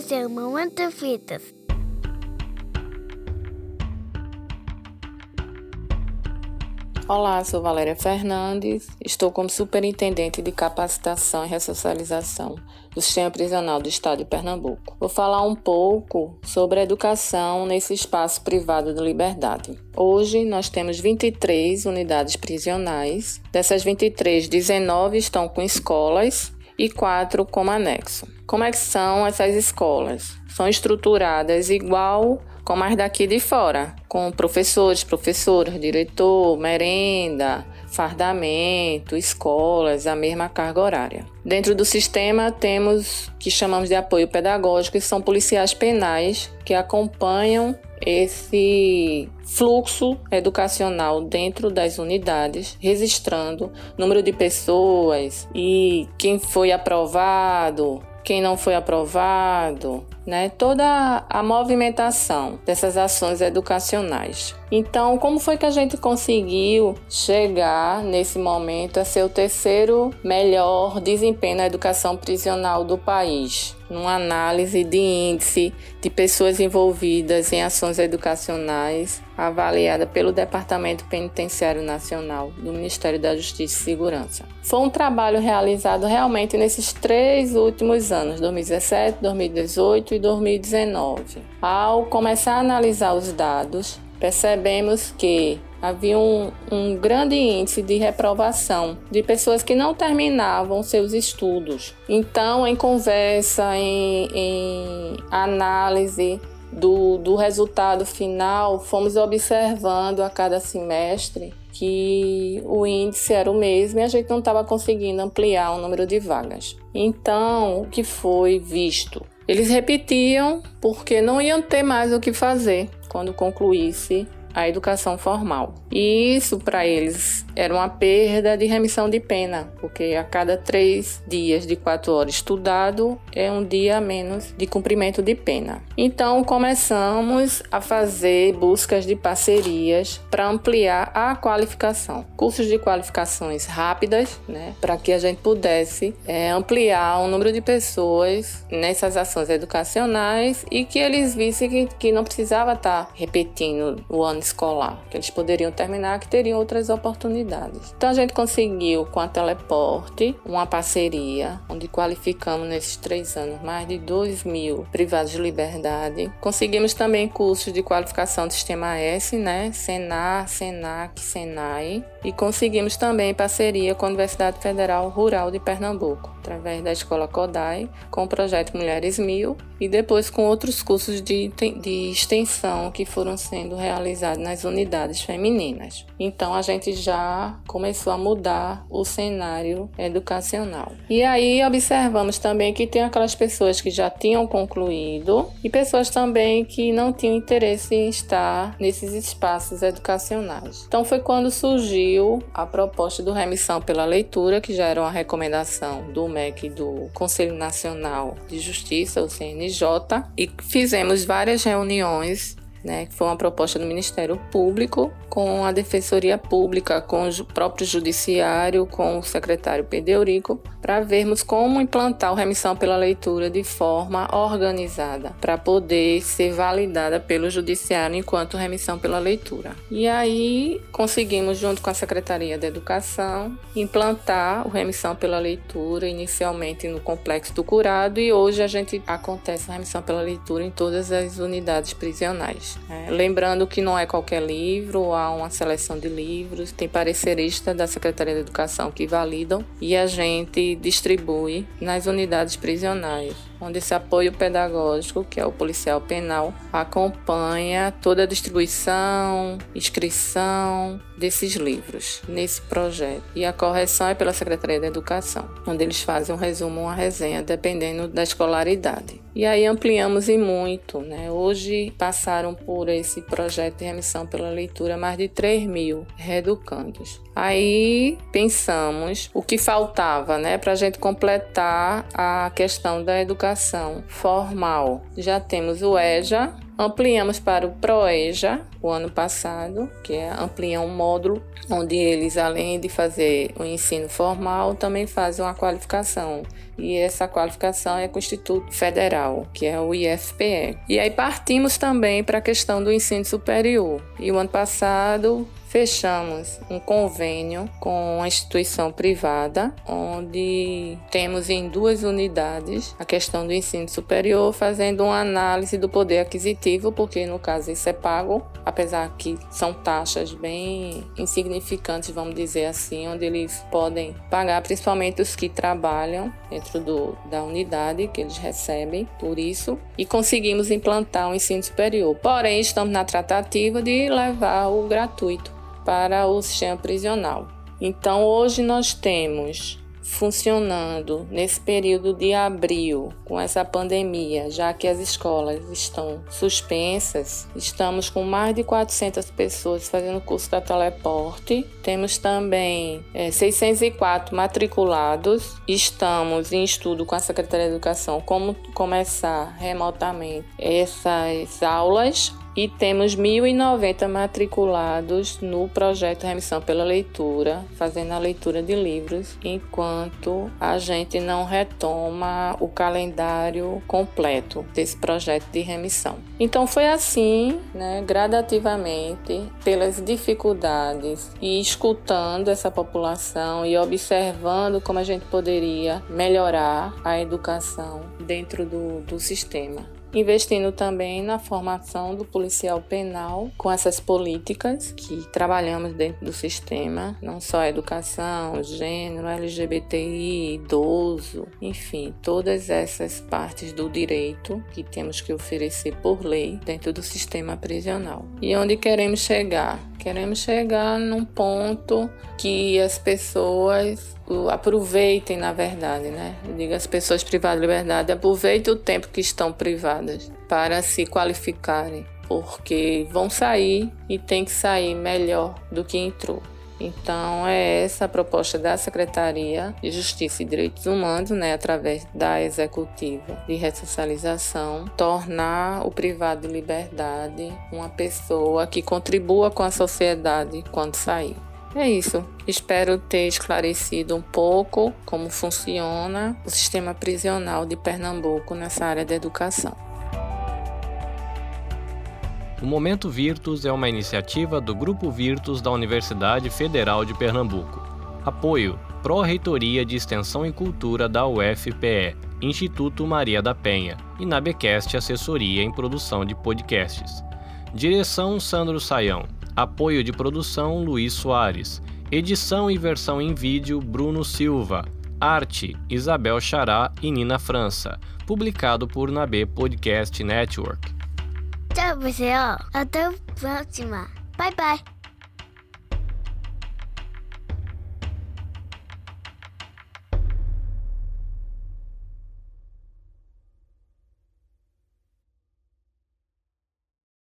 Esse é o Fitas. Olá, sou Valéria Fernandes, estou como superintendente de capacitação e ressocialização do Sistema Prisional do Estado de Pernambuco. Vou falar um pouco sobre a educação nesse espaço privado de liberdade. Hoje nós temos 23 unidades prisionais. Dessas 23, 19 estão com escolas e 4 como anexo. Como é que são essas escolas? São estruturadas igual como as daqui de fora, com professores, professoras, diretor, merenda, fardamento, escolas, a mesma carga horária. Dentro do sistema temos que chamamos de apoio pedagógico, que são policiais penais que acompanham esse fluxo educacional dentro das unidades, registrando número de pessoas e quem foi aprovado, quem não foi aprovado, né? Toda a movimentação dessas ações educacionais. Então, como foi que a gente conseguiu chegar nesse momento a ser o terceiro melhor desempenho na educação prisional do país? Numa análise de índice de pessoas envolvidas em ações educacionais, avaliada pelo Departamento Penitenciário Nacional do Ministério da Justiça e Segurança. Foi um trabalho realizado realmente nesses três últimos anos, 2017, 2018 e 2019. Ao começar a analisar os dados, percebemos que havia um, um, grande índice de reprovação de pessoas que não terminavam seus estudos. Então, em conversa, em, em análise do, do resultado final, fomos observando a cada semestre que o índice era o mesmo e a gente não estava conseguindo ampliar o número de vagas. Então, o que foi visto? Eles repetiam porque não iam ter mais o que fazer quando concluísse a educação formal. E isso para eles era uma perda de remissão de pena, porque a cada três dias de quatro horas estudado é um dia a menos de cumprimento de pena. Então começamos a fazer buscas de parcerias para ampliar a qualificação, cursos de qualificações rápidas, né, para que a gente pudesse é, ampliar o número de pessoas nessas ações educacionais e que eles vissem que, que não precisava estar tá repetindo o ano escolar, que eles poderiam terminar, que teriam outras oportunidades. Então a gente conseguiu com a Teleporte uma parceria, onde qualificamos nesses três anos mais de 2 mil privados de liberdade. Conseguimos também cursos de qualificação do Sistema S, né? Senar, Senac, Senai. E conseguimos também parceria com a Universidade Federal Rural de Pernambuco, através da Escola Kodai, com o projeto Mulheres Mil e depois com outros cursos de, de extensão que foram sendo realizados nas unidades femininas. Então a gente já começou a mudar o cenário educacional. E aí observamos também que tem aquelas pessoas que já tinham concluído e pessoas também que não tinham interesse em estar nesses espaços educacionais. Então foi quando surgiu a proposta do remissão pela leitura, que já era uma recomendação do MEC do Conselho Nacional de Justiça, o CNJ, e fizemos várias reuniões né, foi uma proposta do Ministério Público, com a Defensoria Pública, com o próprio Judiciário, com o secretário Pedeurico, para vermos como implantar o remissão pela leitura de forma organizada, para poder ser validada pelo Judiciário enquanto remissão pela leitura. E aí conseguimos, junto com a Secretaria da Educação, implantar o remissão pela leitura, inicialmente no Complexo do Curado, e hoje a gente acontece a remissão pela leitura em todas as unidades prisionais. É, lembrando que não é qualquer livro, há uma seleção de livros, tem parecerista da Secretaria de Educação que validam e a gente distribui nas unidades prisionais onde esse apoio pedagógico, que é o policial penal, acompanha toda a distribuição, inscrição desses livros nesse projeto. E a correção é pela Secretaria da Educação, onde eles fazem um resumo, uma resenha, dependendo da escolaridade. E aí ampliamos e muito, né? Hoje passaram por esse projeto de remissão pela leitura mais de 3 mil reeducandos. Aí pensamos o que faltava, né, para a gente completar a questão da educação formal. Já temos o EJA, Ampliamos para o PROEJA o ano passado, que é ampliar um módulo onde eles, além de fazer o ensino formal, também fazem uma qualificação. E essa qualificação é com o Instituto Federal, que é o IFPE. E aí partimos também para a questão do ensino superior. E o ano passado fechamos um convênio com uma instituição privada, onde temos em duas unidades a questão do ensino superior, fazendo uma análise do poder aquisitivo, porque no caso isso é pago, apesar que são taxas bem insignificantes, vamos dizer assim, onde eles podem pagar, principalmente os que trabalham dentro do, da unidade que eles recebem por isso, e conseguimos implantar o um ensino superior. Porém, estamos na tratativa de levar o gratuito para o sistema prisional. Então, hoje nós temos funcionando nesse período de abril, com essa pandemia, já que as escolas estão suspensas, estamos com mais de 400 pessoas fazendo curso da teleporte. Temos também é, 604 matriculados. Estamos em estudo com a Secretaria de Educação como começar remotamente essas aulas e temos 1.090 matriculados no projeto Remissão pela Leitura, fazendo a leitura de livros, enquanto a gente não retoma o calendário completo desse projeto de remissão. Então foi assim, né, gradativamente, pelas dificuldades e escutando essa população e observando como a gente poderia melhorar a educação dentro do, do sistema investindo também na formação do policial penal com essas políticas que trabalhamos dentro do sistema, não só educação, gênero, LGBTI, idoso, enfim, todas essas partes do direito que temos que oferecer por lei dentro do sistema prisional. E onde queremos chegar? Queremos chegar num ponto que as pessoas aproveitem, na verdade, né? Eu digo as pessoas privadas de liberdade, aproveitem o tempo que estão privadas para se qualificarem, porque vão sair e tem que sair melhor do que entrou. Então, é essa a proposta da Secretaria de Justiça e Direitos Humanos, né, através da executiva de ressocialização, tornar o privado de liberdade uma pessoa que contribua com a sociedade quando sair. É isso. Espero ter esclarecido um pouco como funciona o sistema prisional de Pernambuco nessa área da educação. O Momento Virtus é uma iniciativa do Grupo Virtus da Universidade Federal de Pernambuco. Apoio: Pró-Reitoria de Extensão e Cultura da UFPE, Instituto Maria da Penha e Nabecast Assessoria em Produção de Podcasts. Direção: Sandro Saião. Apoio de produção: Luiz Soares. Edição e versão em vídeo: Bruno Silva. Arte: Isabel Chará e Nina França. Publicado por Nabe Podcast Network. 짧으세요. 아, 또 부럽지 마. 바이바이.